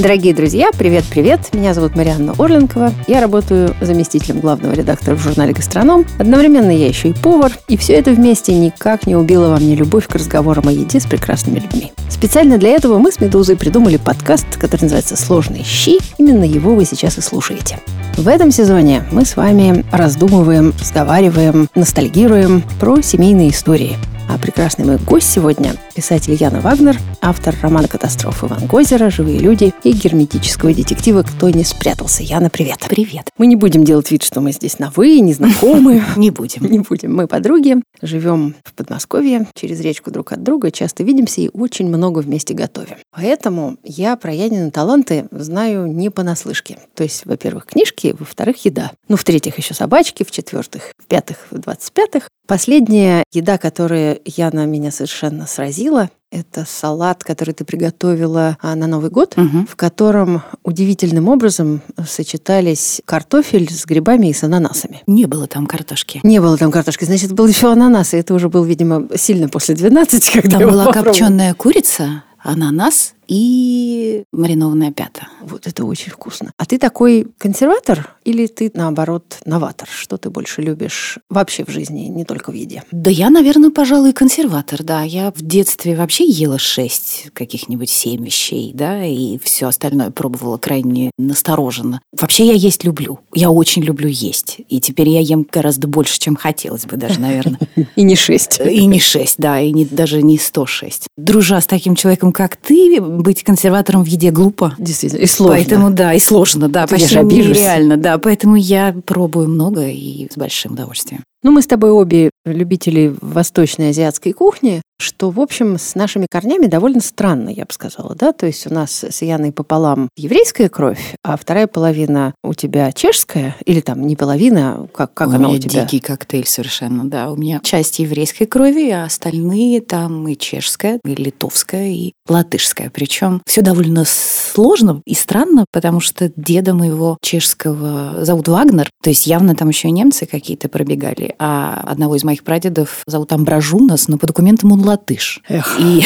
Дорогие друзья, привет-привет! Меня зовут Марианна Орленкова. Я работаю заместителем главного редактора в журнале «Гастроном». Одновременно я еще и повар. И все это вместе никак не убило во мне любовь к разговорам о еде с прекрасными людьми. Специально для этого мы с «Медузой» придумали подкаст, который называется «Сложные щи». Именно его вы сейчас и слушаете. В этом сезоне мы с вами раздумываем, разговариваем, ностальгируем про семейные истории – а прекрасный мой гость сегодня – писатель Яна Вагнер, автор романа «Катастрофа Иван Гозера», «Живые люди» и герметического детектива «Кто не спрятался». Яна, привет. Привет. Мы не будем делать вид, что мы здесь на «вы», не знакомы. Не будем. Не будем. Мы подруги, живем в Подмосковье, через речку друг от друга, часто видимся и очень много вместе готовим. Поэтому я про Янины таланты знаю не понаслышке. То есть, во-первых, книжки, во-вторых, еда. Ну, в-третьих, еще собачки, в-четвертых, в-пятых, в двадцать пятых. Последняя еда, которая Яна меня совершенно сразила, это салат, который ты приготовила а, на Новый год, угу. в котором удивительным образом сочетались картофель с грибами и с ананасами. Не было там картошки. Не было там картошки. Значит, был еще ананас, и это уже был, видимо, сильно после 12, когда Там была копченая курица, ананас и маринованная пята. Вот это очень вкусно. А ты такой консерватор или ты, наоборот, новатор? Что ты больше любишь вообще в жизни, не только в еде? Да я, наверное, пожалуй, консерватор, да. Я в детстве вообще ела шесть, каких-нибудь семь вещей, да, и все остальное пробовала крайне настороженно. Вообще я есть люблю. Я очень люблю есть. И теперь я ем гораздо больше, чем хотелось бы даже, наверное. И не шесть. И не шесть, да, и не, даже не сто шесть. Дружа с таким человеком, как ты, быть консерватором в еде глупо. Действительно, и сложно. Поэтому, да, и сложно, да, Ты почти нереально, да. Поэтому я пробую много и с большим удовольствием. Ну, мы с тобой обе любители восточной азиатской кухни, что, в общем, с нашими корнями довольно странно, я бы сказала, да? То есть у нас с Яной пополам еврейская кровь, а вторая половина у тебя чешская, или там не половина, как, как у она у тебя? дикий коктейль совершенно, да. У меня часть еврейской крови, а остальные там и чешская, и литовская, и латышская. Причем все довольно сложно и странно, потому что деда моего чешского зовут Вагнер, то есть явно там еще немцы какие-то пробегали а одного из моих прадедов зовут Амбражунас, но по документам он латыш. Эх. И,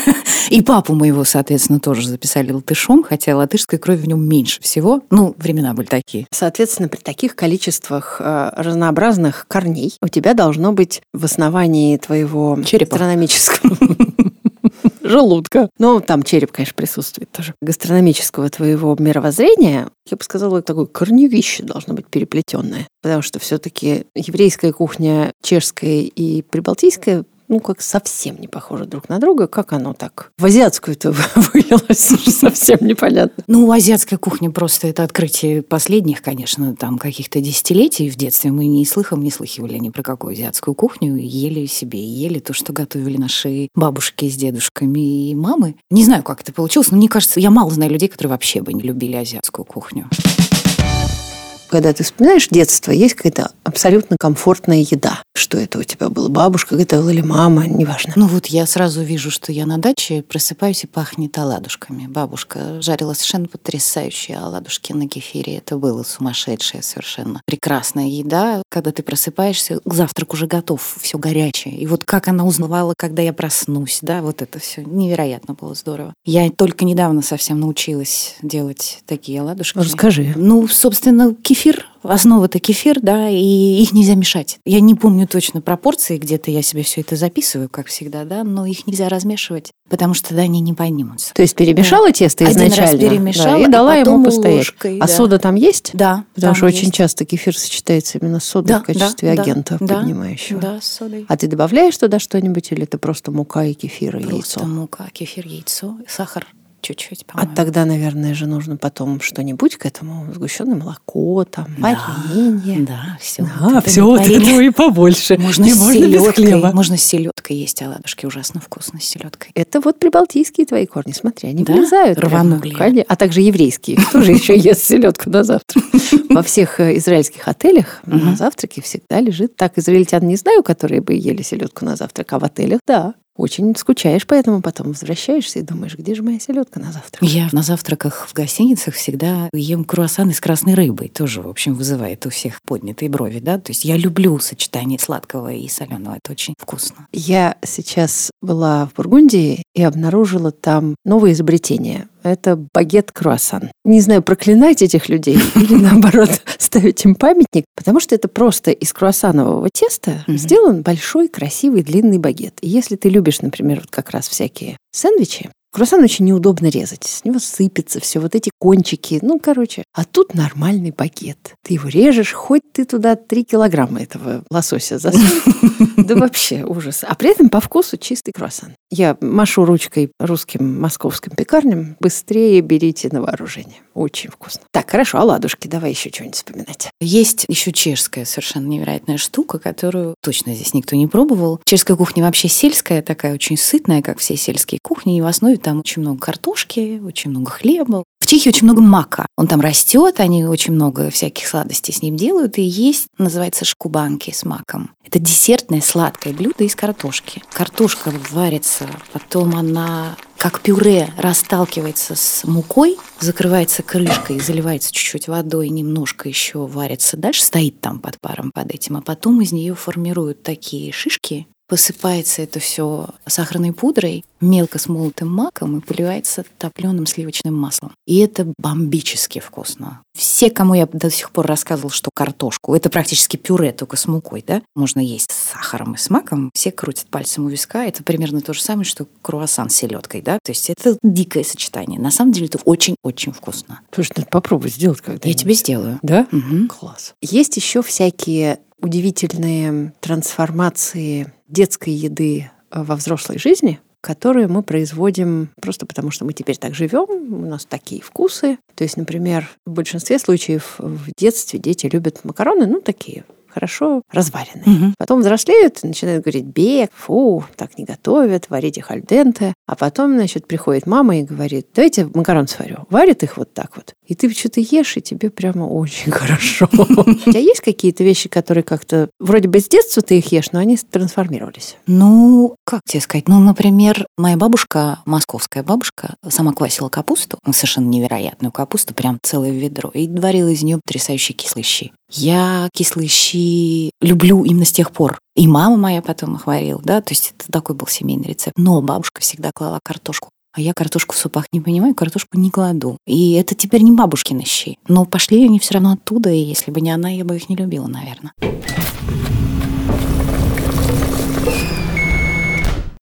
и папу моего, соответственно, тоже записали латышом, хотя латышской крови в нем меньше всего. Ну, времена были такие. Соответственно, при таких количествах э, разнообразных корней у тебя должно быть в основании твоего Черепа. астрономического желудка. Но там череп, конечно, присутствует тоже. Гастрономического твоего мировоззрения, я бы сказала, такое корневище должно быть переплетенное. Потому что все-таки еврейская кухня, чешская и прибалтийская ну, как совсем не похожи друг на друга. Как оно так в азиатскую-то вылилось, совсем непонятно. Ну, азиатская кухня просто это открытие последних, конечно, там каких-то десятилетий. В детстве мы ни слыхом не слыхивали ни про какую азиатскую кухню. Ели себе, ели то, что готовили наши бабушки с дедушками и мамы. Не знаю, как это получилось, но мне кажется, я мало знаю людей, которые вообще бы не любили азиатскую кухню когда ты вспоминаешь детство, есть какая-то абсолютно комфортная еда. Что это у тебя было? Бабушка готовила или мама? Неважно. Ну вот я сразу вижу, что я на даче просыпаюсь и пахнет оладушками. Бабушка жарила совершенно потрясающие оладушки на кефире. Это было сумасшедшая совершенно прекрасная еда. Когда ты просыпаешься, завтрак уже готов, все горячее. И вот как она узнавала, когда я проснусь, да, вот это все невероятно было здорово. Я только недавно совсем научилась делать такие оладушки. Расскажи. Ну, собственно, кефир кефир, основа-то кефир, да, и их нельзя мешать. Я не помню точно пропорции, где-то я себе все это записываю, как всегда, да, но их нельзя размешивать, потому что тогда они не поднимутся. То есть перемешала да. тесто изначально? Один раз перемешала, да, и дала ему постоять. Ложкой, а да. сода там есть? Да. Потому что есть. очень часто кефир сочетается именно с содой да, в качестве да, агента да, поднимающего. Да, с содой. А ты добавляешь туда что-нибудь или это просто мука и кефир и просто яйцо? мука, кефир, яйцо, сахар чуть-чуть, А тогда, наверное, же нужно потом что-нибудь к этому, сгущенное молоко, там, да, варенье. Да, все. Да, вот все вот этого и побольше. Можно с можно селедкой. Можно с селедкой есть оладушки, ужасно вкусно с селедкой. Это вот прибалтийские твои корни, смотри, они да? вылезают. Рванули. А также еврейские. Кто же еще ест селедку на завтрак? Во всех э, израильских отелях на завтраке всегда лежит. Так, израильтян не знаю, которые бы ели селедку на завтрак, а в отелях, да. Очень скучаешь, поэтому потом возвращаешься и думаешь, где же моя селедка на завтрак? Я на завтраках в гостиницах всегда ем круассаны с красной рыбой. Тоже, в общем, вызывает у всех поднятые брови, да? То есть я люблю сочетание сладкого и соленого. Это очень вкусно. Я сейчас была в Бургундии и обнаружила там новое изобретение Это багет-круассан. Не знаю, проклинать этих людей или наоборот ставить им памятник, потому что это просто из круассанового теста mm-hmm. сделан большой, красивый, длинный багет. И если ты любишь, например, вот как раз всякие сэндвичи, Круассан очень неудобно резать. С него сыпется все, вот эти кончики. Ну, короче. А тут нормальный багет. Ты его режешь, хоть ты туда 3 килограмма этого лосося засунь. Да вообще ужас. А при этом по вкусу чистый круассан. Я машу ручкой русским московским пекарням. Быстрее берите на вооружение. Очень вкусно. Так, хорошо, оладушки. Давай еще что-нибудь вспоминать. Есть еще чешская совершенно невероятная штука, которую точно здесь никто не пробовал. Чешская кухня вообще сельская, такая очень сытная, как все сельские кухни. И в основе там очень много картошки, очень много хлеба. В Чехии очень много мака. Он там растет, они очень много всяких сладостей с ним делают. И есть, называется, шкубанки с маком. Это десертное сладкое блюдо из картошки. Картошка варится, потом она как пюре расталкивается с мукой, закрывается крышкой, заливается чуть-чуть водой, немножко еще варится. Дальше стоит там под паром под этим, а потом из нее формируют такие шишки, Посыпается это все сахарной пудрой, мелко смолотым маком и поливается топленым сливочным маслом. И это бомбически вкусно. Все, кому я до сих пор рассказывал, что картошку, это практически пюре, только с мукой, да, можно есть с сахаром и с маком, все крутят пальцем у виска. Это примерно то же самое, что круассан с селедкой, да. То есть это дикое сочетание. На самом деле это очень-очень вкусно. Слушай, надо попробовать сделать когда-нибудь. Я тебе сделаю. Да? Угу. Класс. Есть еще всякие удивительные трансформации детской еды во взрослой жизни, которые мы производим просто потому, что мы теперь так живем, у нас такие вкусы. То есть, например, в большинстве случаев в детстве дети любят макароны, ну, такие хорошо разваренные. Угу. Потом взрослеют, начинают говорить бег, фу, так не готовят, варите хальденте. А потом, значит, приходит мама и говорит, давайте макарон сварю. Варит их вот так вот. И ты что-то ешь, и тебе прямо очень хорошо. У тебя есть какие-то вещи, которые как-то... Вроде бы с детства ты их ешь, но они трансформировались. Ну, как тебе сказать? Ну, например, моя бабушка, московская бабушка, сама квасила капусту, ну, совершенно невероятную капусту, прям целое ведро, и варила из нее потрясающие кислые щи. Я кислые щи люблю именно с тех пор. И мама моя потом их варила, да, то есть это такой был семейный рецепт. Но бабушка всегда клала картошку. А я картошку в супах не понимаю, картошку не кладу. И это теперь не бабушкины щи. Но пошли они все равно оттуда, и если бы не она, я бы их не любила, наверное.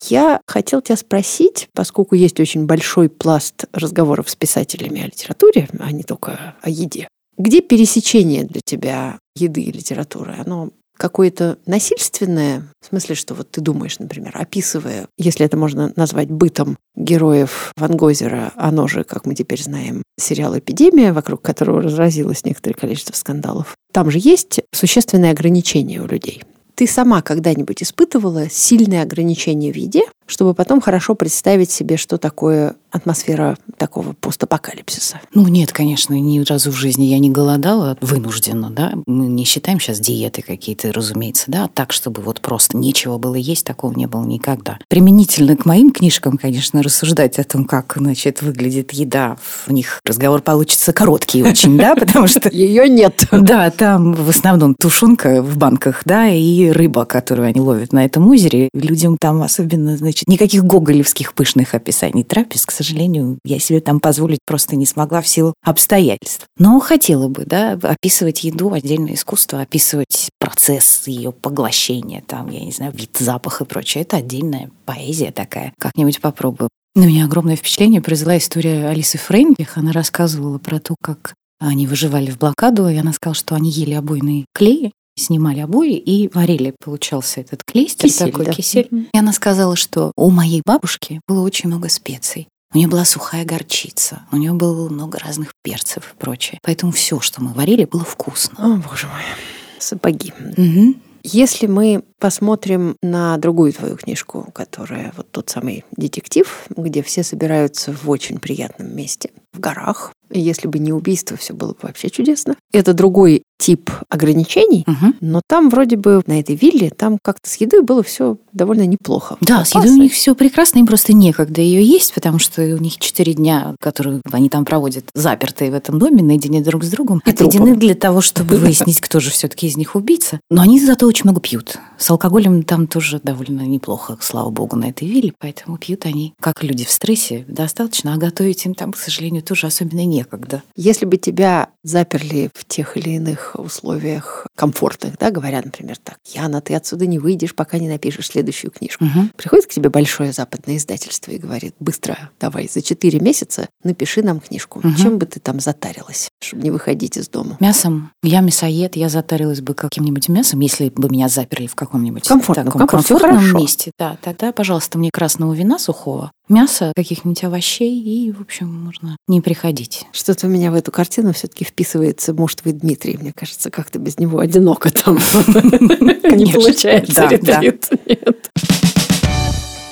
Я хотел тебя спросить, поскольку есть очень большой пласт разговоров с писателями о литературе, а не только о еде. Где пересечение для тебя еды и литературы? Оно какое-то насильственное, в смысле, что вот ты думаешь, например, описывая, если это можно назвать бытом героев Ван Гозера, оно же, как мы теперь знаем, сериал «Эпидемия», вокруг которого разразилось некоторое количество скандалов, там же есть существенные ограничения у людей. Ты сама когда-нибудь испытывала сильные ограничения в еде, чтобы потом хорошо представить себе, что такое атмосфера такого постапокалипсиса. Ну нет, конечно, ни разу в жизни я не голодала вынужденно, да. Мы не считаем сейчас диеты какие-то, разумеется, да, так, чтобы вот просто нечего было есть, такого не было никогда. Применительно к моим книжкам, конечно, рассуждать о том, как, значит, выглядит еда, в них разговор получится короткий очень, да, потому что... Ее нет. Да, там в основном тушенка в банках, да, и рыба, которую они ловят на этом озере. Людям там особенно, значит, никаких гоголевских пышных описаний трапез, к сожалению, я себе там позволить просто не смогла в силу обстоятельств. Но хотела бы, да, описывать еду, отдельное искусство, описывать процесс ее поглощения, там, я не знаю, вид, запах и прочее. Это отдельная поэзия такая. Как-нибудь попробую. На меня огромное впечатление произвела история Алисы Фрейндлих. Она рассказывала про то, как они выживали в блокаду, и она сказала, что они ели обойные клеи, снимали обои и варили, получался этот клейстер кисель, такой, да. кисель. Mm-hmm. И она сказала, что у моей бабушки было очень много специй. У нее была сухая горчица, у нее было много разных перцев и прочее. Поэтому все, что мы варили, было вкусно. О, боже мой. Сапоги. Угу. Если мы посмотрим на другую твою книжку, которая вот тот самый детектив, где все собираются в очень приятном месте, в горах, если бы не убийство, все было бы вообще чудесно. Это другой тип ограничений, Мгм. но там вроде бы на этой вилле, там как-то с едой было все довольно неплохо. Да, с едой у них все прекрасно, им просто некогда ее есть, потому что у них четыре дня, которые они там проводят, запертые в этом доме, наедине друг с другом, И отведены трупом. для того, чтобы выяснить, кто же все-таки из них убийца. Но они зато очень много пьют. С алкоголем там тоже довольно неплохо, слава богу, на этой вилле, поэтому пьют они, как люди в стрессе, достаточно, а готовить им там, к сожалению, тоже особенно некогда. Если бы тебя заперли в тех или иных условиях комфортных, да, говоря, например, так, Яна, ты отсюда не выйдешь, пока не напишешь следующую книжку. Мгм. Приходит к тебе большое западное издательство и говорит, быстро, давай, за 4 месяца напиши нам книжку. Мгм. Чем бы ты там затарилась, чтобы не выходить из дома? Мясом. Я мясоед, я затарилась бы каким-нибудь мясом, если бы меня заперли в каком-нибудь Комфортном, таком комфортном, комфортном месте. Да, тогда, пожалуйста, мне красного вина сухого, мяса, каких-нибудь овощей, и, в общем, можно не приходить. Что-то у меня в эту картину все-таки вписывается муж твой Дмитрий. Мне кажется, как-то без него одиноко там. Не получается ретрит. Нет.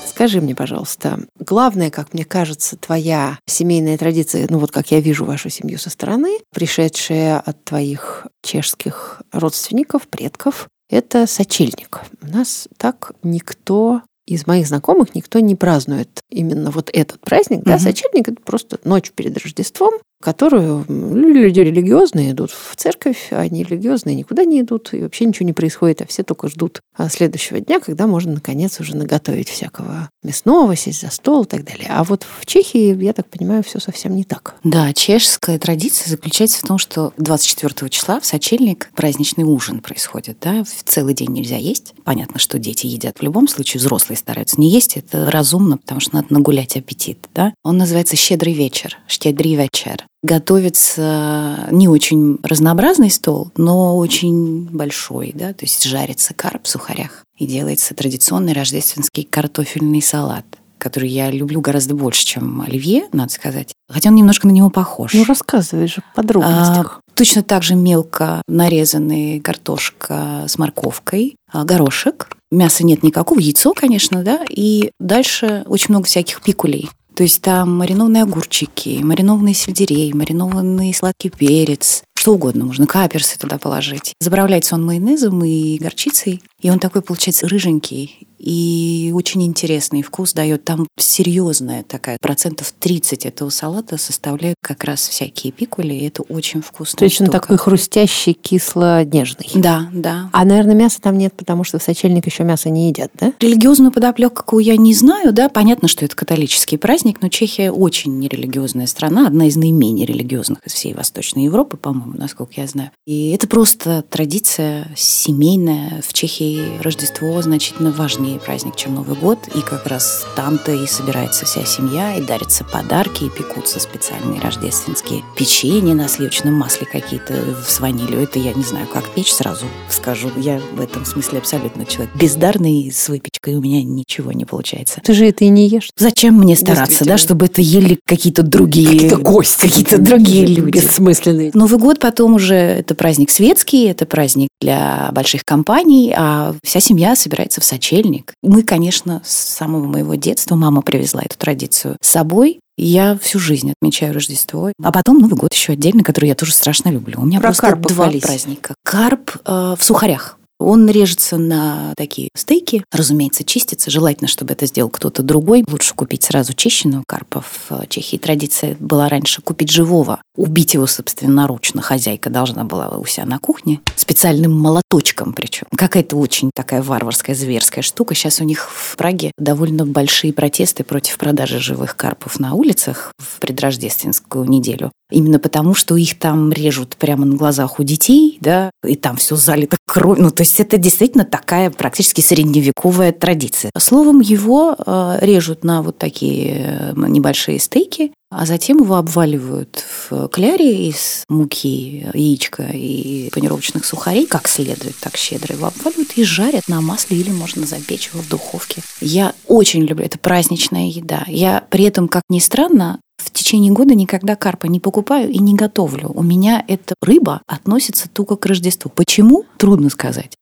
Скажи мне, пожалуйста, главное, как мне кажется, твоя семейная традиция, ну вот как я вижу вашу семью со стороны, пришедшая от твоих чешских родственников, предков, это сочельник. У нас так никто из моих знакомых никто не празднует именно вот этот праздник. Да, Мгм. сочельник это просто ночь перед Рождеством, которую люди религиозные идут в церковь, а не религиозные никуда не идут, и вообще ничего не происходит, а все только ждут а, следующего дня, когда можно наконец уже наготовить всякого мясного, сесть за стол и так далее. А вот в Чехии, я так понимаю, все совсем не так. Да, чешская традиция заключается в том, что 24 числа в сочельник праздничный ужин происходит. Да? Целый день нельзя есть. Понятно, что дети едят в любом случае, взрослые стараются не есть. Это разумно, потому что надо нагулять аппетит. Да? Он называется «Щедрый вечер», «Щедрый вечер». Готовится не очень разнообразный стол, но очень большой. Да? То есть жарится карп в сухарях и делается традиционный рождественский картофельный салат который я люблю гораздо больше, чем оливье, надо сказать. Хотя он немножко на него похож. Ну, рассказывай же в подробностях. А, точно так же мелко нарезанный картошка с морковкой, а, горошек. Мяса нет никакого, яйцо, конечно, да. И дальше очень много всяких пикулей. То есть там маринованные огурчики, маринованный сельдерей, маринованный сладкий перец, что угодно можно, каперсы туда положить. Заправляется он майонезом и горчицей, и он такой получается рыженький и очень интересный вкус дает. Там серьезная такая, процентов 30 этого салата составляют как раз всякие пикули, и это очень вкусно. То есть он такой хрустящий, кисло-нежный. Да, да. А, наверное, мяса там нет, потому что в сочельник еще мясо не едят, да? Религиозную подоплеку я не знаю, да, понятно, что это католический праздник, но Чехия очень нерелигиозная страна, одна из наименее религиозных из всей Восточной Европы, по-моему, насколько я знаю. И это просто традиция семейная. В Чехии Рождество значительно важнее праздник, чем Новый год, и как раз там-то и собирается вся семья, и дарятся подарки, и пекутся специальные рождественские печенья на сливочном масле какие-то с ванилью. Это я не знаю, как печь, сразу скажу. Я в этом смысле абсолютно человек бездарный, с выпечкой у меня ничего не получается. Ты же это и не ешь. Зачем мне стараться, да, чтобы это ели какие-то другие... Какие-то гости. Какие-то другие люди. Бессмысленные. Новый год потом уже это праздник светский, это праздник для больших компаний, а вся семья собирается в сочельник. Мы, конечно, с самого моего детства мама привезла эту традицию с собой. Я всю жизнь отмечаю Рождество. А потом Новый год еще отдельно, который я тоже страшно люблю. У меня Про просто два праздника. Карп э, в сухарях. Он режется на такие стейки, разумеется, чистится. Желательно, чтобы это сделал кто-то другой. Лучше купить сразу чищенного карпа. В Чехии традиция была раньше купить живого. Убить его собственноручно. Хозяйка должна была у себя на кухне. Специальным молоточком причем. Какая-то очень такая варварская, зверская штука. Сейчас у них в Праге довольно большие протесты против продажи живых карпов на улицах в предрождественскую неделю. Именно потому, что их там режут прямо на глазах у детей, да, и там все залито кровью. Ну, то есть это действительно такая практически средневековая традиция. Словом, его э, режут на вот такие э, небольшие стейки, а затем его обваливают в кляре из муки, яичка и панировочных сухарей, как следует, так щедро его обваливают и жарят на масле или можно запечь его в духовке. Я очень люблю, это праздничная еда. Я при этом, как ни странно, в течение года никогда карпа не покупаю и не готовлю. У меня эта рыба относится только к Рождеству. Почему? Трудно сказать.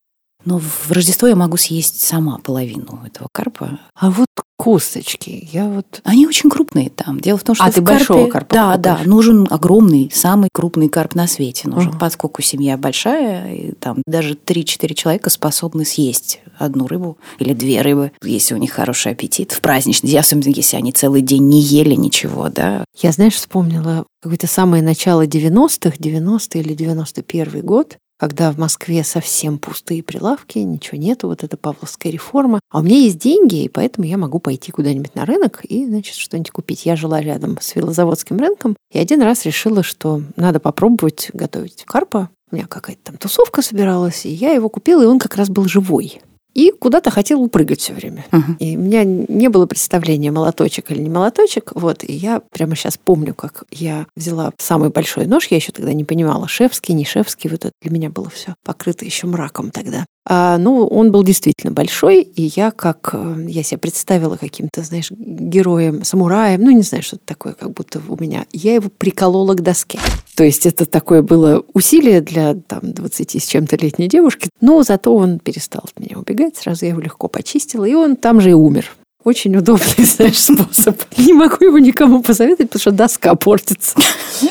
Но в Рождество я могу съесть сама половину этого карпа. А вот косточки, я вот... Они очень крупные там. Дело в том, что а ты карпе... большого карпа Да, покупаешь? да, нужен огромный, самый крупный карп на свете нужен. Мгм. Поскольку семья большая, и там даже 3-4 человека способны съесть одну рыбу или две рыбы, если у них хороший аппетит. В праздничный день, особенно если они целый день не ели ничего, да. Я, знаешь, вспомнила какое-то самое начало 90-х, 90 или 91 год, когда в Москве совсем пустые прилавки, ничего нету, вот это Павловская реформа. А у меня есть деньги, и поэтому я могу пойти куда-нибудь на рынок и, значит, что-нибудь купить. Я жила рядом с Велозаводским рынком, и один раз решила, что надо попробовать готовить карпа. У меня какая-то там тусовка собиралась, и я его купила, и он как раз был живой. И куда-то хотел упрыгать все время. Мгм. И у меня не было представления, молоточек или не молоточек. Вот, и я прямо сейчас помню, как я взяла самый большой нож. Я еще тогда не понимала, шефский, не шефский. Вот это для меня было все покрыто еще мраком тогда. А, ну, он был действительно большой, и я как... э, Я себя представила каким-то, знаешь, героем, самураем, ну, не знаю, что-то такое, как будто у меня... Я его приколола к доске. То есть это такое было усилие для там 20 с чем-то летней девушки, но зато он перестал от меня убегать, сразу я его легко почистила, и он там же и умер. Очень удобный, знаешь, способ. Не могу его никому посоветовать, потому что доска портится.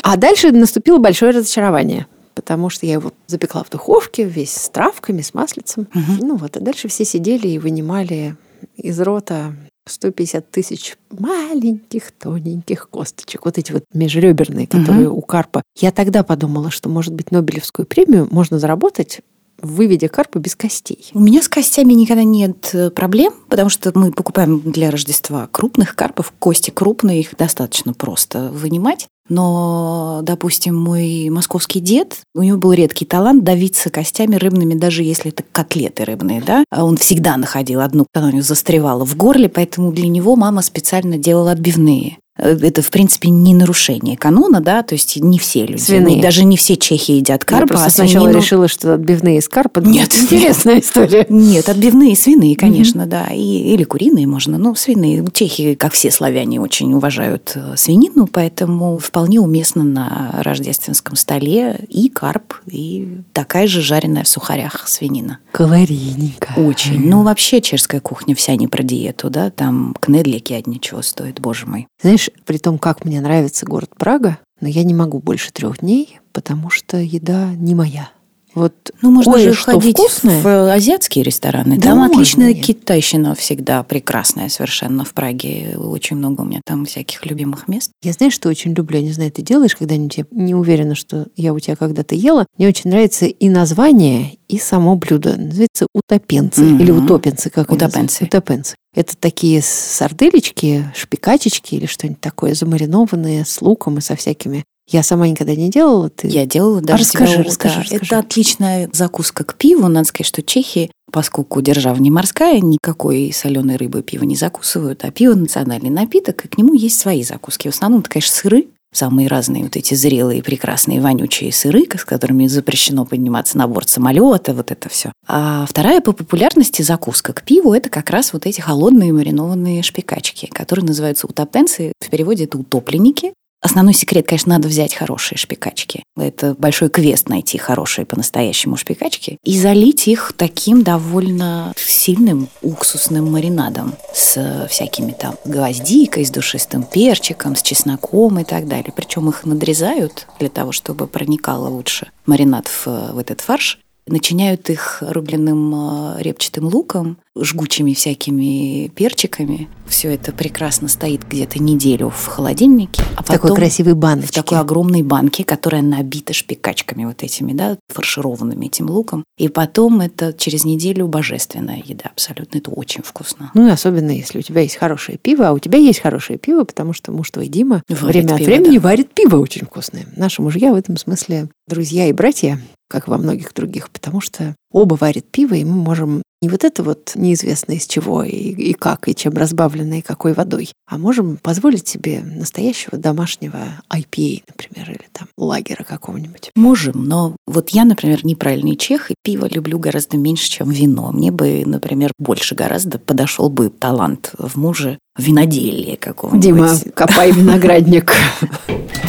А дальше наступило большое разочарование потому что я его запекла в духовке, весь с травками, с маслицем. Мгм. Ну вот, а дальше все сидели и вынимали из рота 150 тысяч маленьких тоненьких косточек, вот эти вот межреберные, которые у карпа. Я тогда подумала, что, может быть, Нобелевскую премию можно заработать, выведя карпа без костей. У меня с костями никогда нет э, проблем, потому что мы покупаем для Рождества крупных карпов. Кости крупные, их достаточно просто вынимать. Но, допустим, мой московский дед, у него был редкий талант давиться костями рыбными, даже если это котлеты рыбные, да. А Он всегда находил одну, она у него застревала в горле, поэтому для него мама специально делала отбивные. Э, Это, в принципе, не нарушение канона, да, то есть не все люди, Свиные. даже не все чехи едят Я карпа, просто а сначала свинину- решила, что отбивные из карпа. Нет, интересная история. Нет, отбивные свиные, конечно, да. И, или куриные можно, но свиные. Чехи, как все славяне, очень уважают э, свинину, поэтому вполне уместно на рождественском столе и карп, и такая же жареная в сухарях свинина. Калорийненько. Очень. Ну, вообще чешская кухня вся не про диету, да, там кнедлики одни чего стоят, боже мой. Знаешь, при том, как мне нравится город Прага, но я не могу больше трех дней, потому что еда не моя. Вот Ну, можно же кое-что ходить вкусное. в азиатские рестораны. Да там можно, отличная нет. китайщина всегда прекрасная совершенно в Праге. Очень много у меня там всяких любимых мест. Я знаешь, что очень люблю? Я не знаю, ты делаешь когда-нибудь? Я не уверена, что я у тебя когда-то ела. Мне очень нравится и название, и само блюдо. Называется утопенцы. Мгм. Или утопенцы, как Утопенцы. Утопенцы. Это такие сарделечки, шпикачечки или что-нибудь такое, замаринованные с луком и со всякими. Я сама никогда не делала. Ты... Я делала даже расскажи, тебя- расскажи, да, расскажи. Это отличная закуска к пиву. Надо сказать, что чехи, поскольку держава не морская, никакой соленой рыбы пиво не закусывают, а пиво национальный напиток, и к нему есть свои закуски. В основном это, конечно, сыры, самые разные вот эти зрелые, прекрасные, вонючие сыры, с которыми запрещено подниматься на борт самолета, вот это все. А вторая по популярности закуска к пиву – это как раз вот эти холодные маринованные шпикачки, которые называются утопенцы. В переводе это утопленники. Основной секрет, конечно, надо взять хорошие шпикачки. Это большой квест найти хорошие по-настоящему шпикачки и залить их таким довольно сильным уксусным маринадом с всякими там гвоздикой, с душистым перчиком, с чесноком и так далее. Причем их надрезают для того, чтобы проникало лучше маринад в, в этот фарш. Начиняют их рубленым э, репчатым луком, жгучими всякими перчиками. Все это прекрасно стоит где-то неделю в холодильнике. А в такой потом красивой в баночке. такой огромной банке, которая набита шпикачками вот этими, да, фаршированными этим луком. И потом это через неделю божественная еда абсолютно. Это очень вкусно. Ну и особенно, если у тебя есть хорошее пиво, а у тебя есть хорошее пиво, потому что муж твой Дима Варит время от пиво, времени да. варит пиво очень вкусное. Наши мужья в этом смысле друзья и братья, как во многих других, потому что оба варят пиво, и мы можем не вот это вот неизвестно из чего и, и как, и чем разбавлено, и какой водой, а можем позволить себе настоящего домашнего IPA, например, или там лагера какого-нибудь. Можем, но вот я, например, неправильный чех, и пиво люблю гораздо меньше, чем вино. Мне бы, например, больше гораздо подошел бы талант в муже виноделия какого-нибудь. Дима, копай виноградник.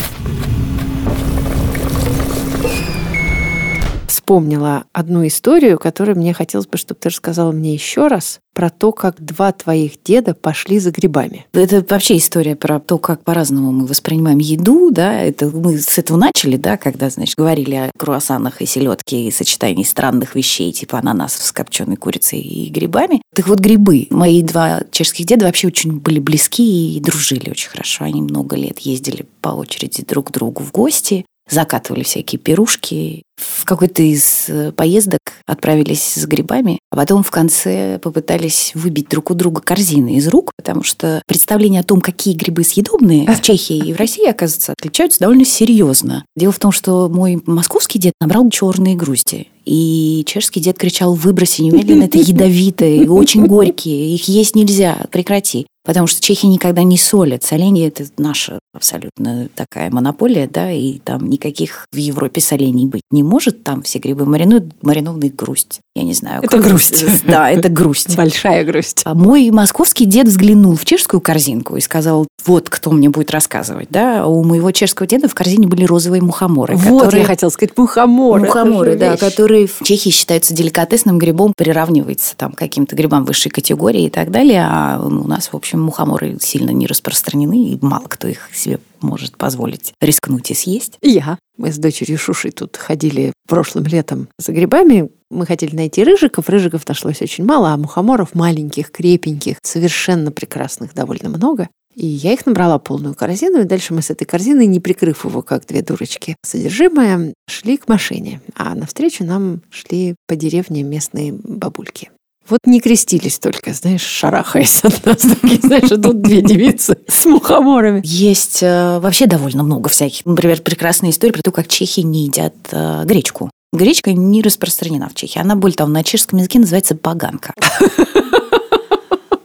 вспомнила одну историю, которую мне хотелось бы, чтобы ты рассказала мне еще раз про то, как два твоих деда пошли за грибами. Это вообще история про то, как по-разному мы воспринимаем еду, да, это мы с этого начали, да, когда, значит, говорили о круассанах и селедке и сочетании странных вещей, типа ананасов с копченой курицей и грибами. Так вот, грибы. Мои два чешских деда вообще очень были близки и дружили очень хорошо. Они много лет ездили по очереди друг к другу в гости закатывали всякие пирушки. В какой-то из э, поездок отправились с грибами, а потом в конце попытались выбить друг у друга корзины из рук, потому что представление о том, какие грибы съедобные в Чехии и в России, оказывается, отличаются довольно серьезно. Дело в том, что мой московский дед набрал черные грусти. И чешский дед кричал, выброси немедленно, это ядовитые, очень горькие, их есть нельзя, прекрати. Потому что чехи никогда не солят. Соление – это наша абсолютно такая монополия, да, и там никаких в Европе солений быть не может. Там все грибы маринуют, маринованный грусть. Я не знаю. Это грусть. Да, это грусть. Большая грусть. А мой московский дед взглянул в чешскую корзинку и сказал, вот кто мне будет рассказывать, да. У моего чешского деда в корзине были розовые мухоморы. Вот, которые... я хотела сказать, мухоморы. Мухоморы, да, которые в Чехии считаются деликатесным грибом, приравнивается там к каким-то грибам высшей категории и так далее. А у нас, в общем, общем, мухоморы сильно не распространены, и мало кто их себе может позволить рискнуть и съесть. Я. Мы с дочерью Шушей тут ходили прошлым летом за грибами. Мы хотели найти рыжиков. Рыжиков нашлось очень мало, а мухоморов маленьких, крепеньких, совершенно прекрасных довольно много. И я их набрала полную корзину, и дальше мы с этой корзиной, не прикрыв его, как две дурочки, содержимое, шли к машине. А навстречу нам шли по деревне местные бабульки. Вот не крестились только, знаешь, шарахаясь от нас. Такие, знаешь, тут две девицы с мухоморами. Есть э, вообще довольно много всяких. Например, прекрасная история про то, как чехи не едят э, гречку. Гречка не распространена в Чехии. Она, более того, на чешском языке называется поганка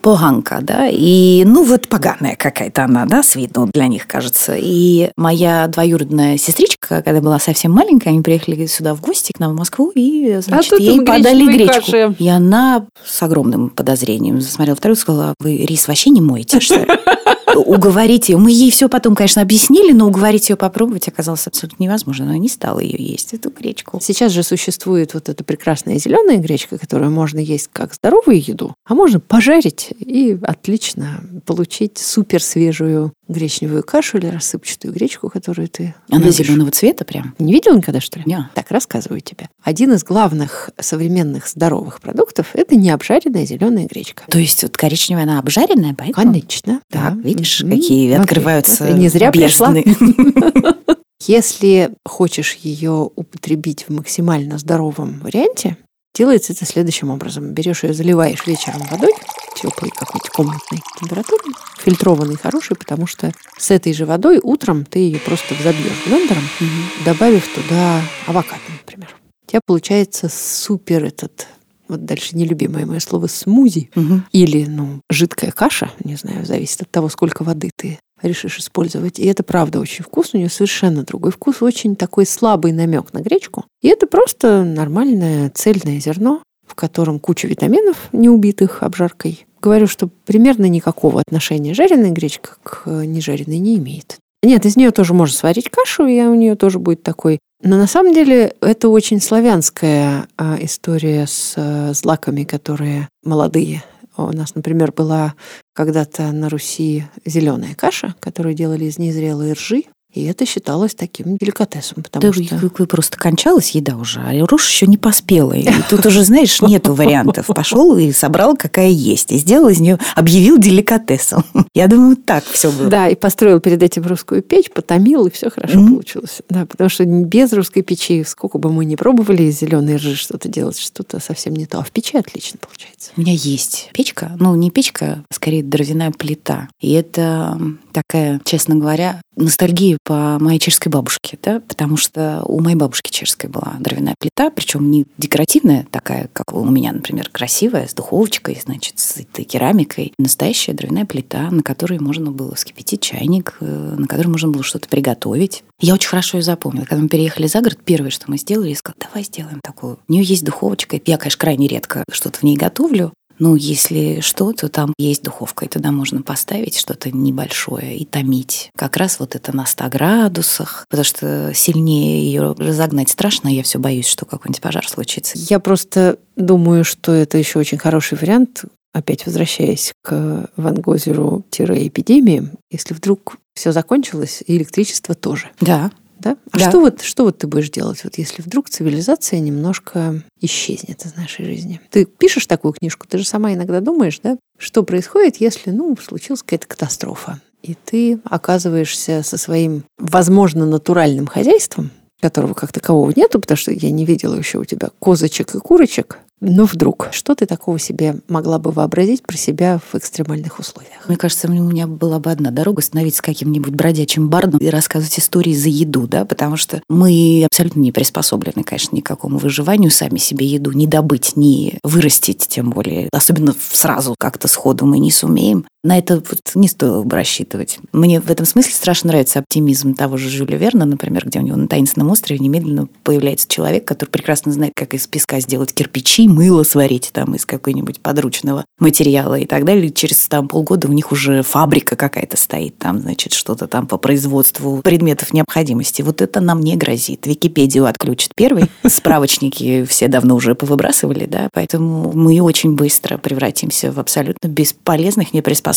поганка, да, и, ну, вот поганая какая-то она, да, с виду для них, кажется. И моя двоюродная сестричка, когда была совсем маленькая, они приехали сюда в гости к нам в Москву, и, значит, а ей подали гречку. Каши. И она с огромным подозрением засмотрела вторую и сказала, вы рис вообще не моете, что ли? уговорить ее. Мы ей все потом, конечно, объяснили, но уговорить ее попробовать оказалось абсолютно невозможно. Она не стала ее есть, эту гречку. Сейчас же существует вот эта прекрасная зеленая гречка, которую можно есть как здоровую еду, а можно пожарить и отлично получить супер свежую гречневую кашу или рассыпчатую гречку, которую ты Она любишь. зеленого цвета прям? Не видел никогда, что ли? Нет. Так, рассказываю тебе. Один из главных современных здоровых продуктов – это необжаренная зеленая гречка. То есть вот коричневая, она обжаренная, поэтому? Конечно. Так, да. видишь, mm-hmm. какие Смотри, открываются Не зря бездны. пришла. Если хочешь ее употребить в максимально здоровом варианте, делается это следующим образом. Берешь ее, заливаешь вечером водой, теплой какой-то комнатной температуры, фильтрованной, хорошей, потому что с этой же водой утром ты ее просто взобьешь блендером, угу. добавив туда авокадо, например. У тебя получается супер этот вот дальше нелюбимое мое слово смузи угу. или ну жидкая каша, не знаю, зависит от того, сколько воды ты решишь использовать. И это правда очень вкусно, у нее совершенно другой вкус, очень такой слабый намек на гречку. И это просто нормальное цельное зерно, в котором куча витаминов, не убитых обжаркой. Говорю, что примерно никакого отношения жареная гречка к нежаренной не имеет. Нет, из нее тоже можно сварить кашу, и у нее тоже будет такой. Но на самом деле это очень славянская а, история с а, злаками, которые молодые. У нас, например, была когда-то на Руси зеленая каша, которую делали из незрелой ржи. И это считалось таким деликатесом, потому да, что... Вы, вы просто кончалась еда уже, а рожь еще не поспела. И тут уже, знаешь, нету вариантов. Пошел и собрал, какая есть. И сделал из нее, объявил деликатесом. Я думаю, так все было. Да, и построил перед этим русскую печь, потомил, и все хорошо mm-hmm. получилось. Да, потому что без русской печи, сколько бы мы ни пробовали из зеленой ржи что-то делать, что-то совсем не то. А в печи отлично получается. У меня есть печка, ну, не печка, а скорее дровяная плита. И это такая, честно говоря, ностальгия по моей чешской бабушке, да, потому что у моей бабушки чешской была дровяная плита, причем не декоративная такая, как у меня, например, красивая, с духовочкой, значит, с этой керамикой. Настоящая дровяная плита, на которой можно было вскипятить чайник, э, на которой можно было что-то приготовить. Я очень хорошо ее запомнила. Когда мы переехали за город, первое, что мы сделали, я сказала, давай сделаем такую. У нее есть духовочка. Я, конечно, крайне редко что-то в ней готовлю, Ну, если что, то там есть духовка, и туда можно поставить что-то небольшое и томить. Как раз вот это на 100 градусах, потому что сильнее ее разогнать страшно, я все боюсь, что какой-нибудь пожар случится. Я просто думаю, что это еще очень хороший вариант, опять возвращаясь к Ван Гозеру-эпидемии, если вдруг все закончилось, и электричество тоже. Да. Да? А Да. что вот, что вот ты будешь делать, вот если вдруг цивилизация немножко исчезнет из нашей жизни? Ты пишешь такую книжку, ты же сама иногда думаешь, да, что происходит, если, ну, случилась какая-то катастрофа, и ты оказываешься со своим, возможно, натуральным хозяйством, которого как такового нету, потому что я не видела еще у тебя козочек и курочек, но вдруг, что ты такого себе могла бы вообразить про себя в экстремальных условиях? Мне кажется, у меня была бы одна дорога становиться каким-нибудь бродячим бардом и рассказывать истории за еду, да, потому что мы абсолютно не приспособлены, конечно, ни к какому выживанию, сами себе еду не добыть, не вырастить, тем более, особенно сразу как-то сходу мы не сумеем. На это вот не стоило бы рассчитывать. Мне в этом смысле страшно нравится оптимизм того же Жюля Верна, например, где у него на таинственном острове немедленно появляется человек, который прекрасно знает, как из песка сделать кирпичи, мыло сварить там из какой-нибудь подручного материала и так далее. Через там полгода у них уже фабрика какая-то стоит, там, значит, что-то там по производству предметов необходимости. Вот это нам не грозит. Википедию отключат первый, справочники все давно уже повыбрасывали, да, поэтому мы очень быстро превратимся в абсолютно бесполезных, неприспособленных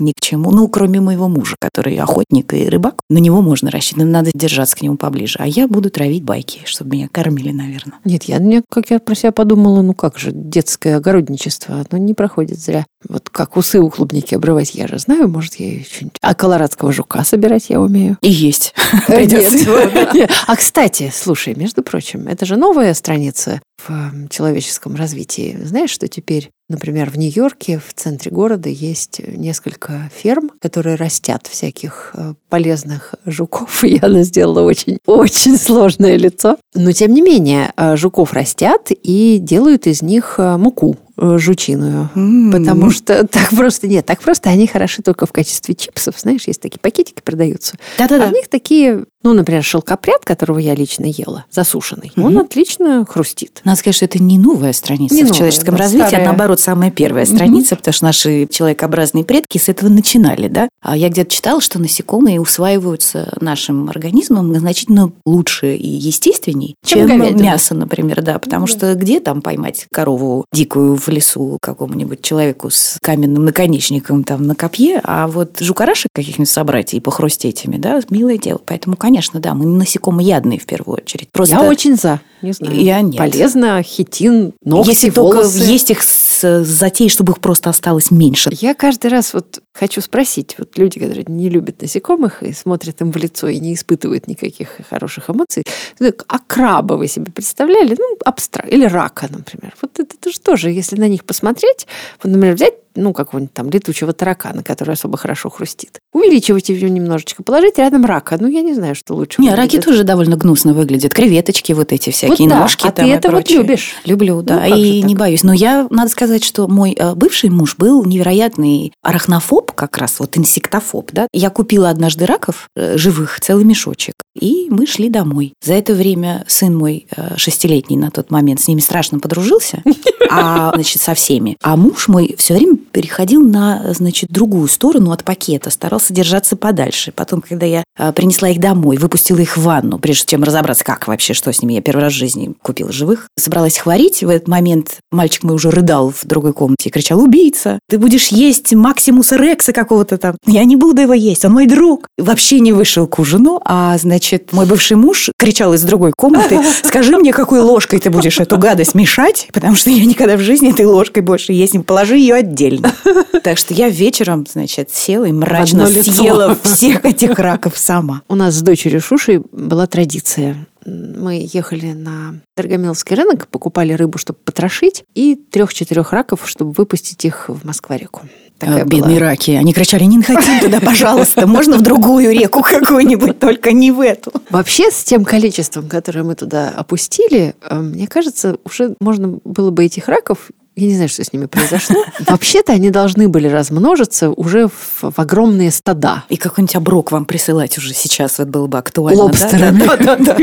ни к чему, ну, кроме моего мужа, который охотник и рыбак. На него можно рассчитывать, надо держаться к нему поближе. А я буду травить байки, чтобы меня кормили, наверное. Нет, я, как я про себя подумала, ну как же, детское огородничество, оно не проходит зря. Вот как усы у клубники обрывать, я же знаю, может, я что-нибудь... А колорадского жука собирать я умею. И есть. Придется. А, кстати, слушай, между прочим, это же новая страница в человеческом развитии. Знаешь, что теперь, например, в Нью-Йорке, в центре города, есть несколько ферм, которые растят всяких э, полезных жуков. И Яна сделала очень, очень сложное лицо. Но, тем не менее, э, жуков растят и делают из них э, муку жучиную. М. Потому что так просто нет, так просто они хороши только в качестве чипсов. Знаешь, есть такие пакетики продаются. А Да-да-да. в них такие, ну, например, шелкопряд, которого я лично ела, засушенный, он Мгм. отлично хрустит. Надо сказать, что это не новая страница Не в новая, человеческом да, развитии, старая. а наоборот самая первая страница, потому что наши человекообразные предки с этого начинали, да. А я где-то читала, что насекомые усваиваются нашим организмом значительно лучше и естественней, Чем чем, говядина. мясо, например, да, потому Да. что где там поймать корову дикую в лесу какому-нибудь человеку с каменным наконечником там на копье, а вот жукарашек каких-нибудь собрать и похрустеть ими, да, милое дело. Поэтому, конечно, да, мы насекомоядные в первую очередь. Просто Я очень за. Не знаю. Я нет. Полезно, хитин, ногти, Если только волосы. есть их с с затеей, чтобы их просто осталось меньше. Я каждый раз вот хочу спросить, вот люди, которые не любят насекомых и смотрят им в лицо и не испытывают никаких хороших эмоций, так, а краба вы себе представляли? Ну, абстракт. Или рака, например. Вот это, это же тоже, если на них посмотреть, вот, например, взять ну, какого-нибудь там летучего таракана, который особо хорошо хрустит. Увеличивать его немножечко, положить рядом рака. Ну, я не знаю, что лучше. Не, раки тоже довольно гнусно выглядят. Креветочки вот эти всякие, Вот да, ножки а там ты и это вот прочее. любишь. Люблю, да, Ну, как же и не боюсь. Но я, надо сказать, что мой э, бывший муж был невероятный арахнофоб, как раз вот инсектофоб, да. Я купила однажды раков э, живых, целый мешочек, и мы шли домой. За это время сын мой э, шестилетний на тот момент с ними страшно подружился, а, значит, со всеми. А муж мой все время переходил на, значит, другую сторону от пакета, старался держаться подальше. Потом, когда я э, принесла их домой, выпустила их в ванну, прежде чем разобраться, как вообще, что с ними, я первый раз в жизни купила живых, собралась их варить. В этот момент мальчик мой уже рыдал в другой комнате и кричал, убийца, ты будешь есть Максимуса Рекса какого-то там. Я не буду его есть, он мой друг. Вообще не вышел к ужину, а, значит, мой бывший муж кричал из другой комнаты, скажи мне, какой ложкой ты будешь эту гадость мешать, потому что я никогда в жизни этой ложкой больше есть не положи ее отдельно. Так что я вечером, значит, села и мрачно съела всех этих раков сама. У нас с дочерью Шушей была традиция. Мы ехали на Торгомиловский рынок, покупали рыбу, чтобы потрошить, и трех-четырех раков, чтобы выпустить их в Москва-реку. Такая А, Бедные была. раки. Они кричали, не хотим туда, пожалуйста, можно в другую реку какую-нибудь, только не в эту. Вообще, с тем количеством, которое мы туда опустили, э, мне кажется, уже можно было бы этих раков я не знаю, что с ними произошло. Вообще-то они должны были размножиться уже в, в огромные стада. И какой-нибудь оброк вам присылать уже сейчас вот было бы актуально. Да, да, да, да.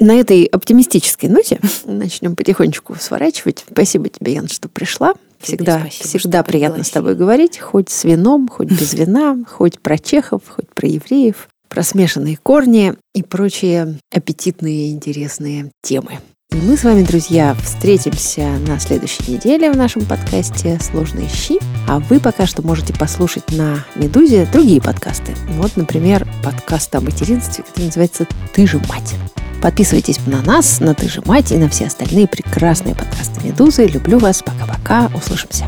На этой оптимистической ноте начнем потихонечку сворачивать. Спасибо тебе, Ян, что пришла. Всегда, спасибо, всегда приятно с тобой говорить, хоть с вином, хоть без вина, хоть про чехов, хоть про евреев, про смешанные корни и прочие аппетитные и интересные темы. И мы с вами, друзья, встретимся на следующей неделе в нашем подкасте «Сложные щи». А вы пока что можете послушать на «Медузе» другие подкасты. Вот, например, подкаст о материнстве, который называется «Ты же мать». Подписывайтесь на нас, на «Ты же мать» и на все остальные прекрасные подкасты «Медузы». Люблю вас. Пока-пока. Услышимся.